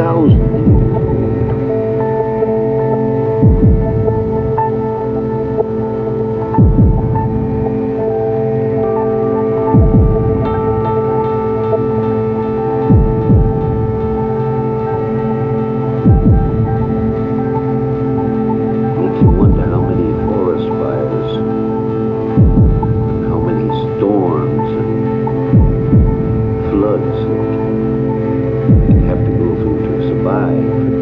with life.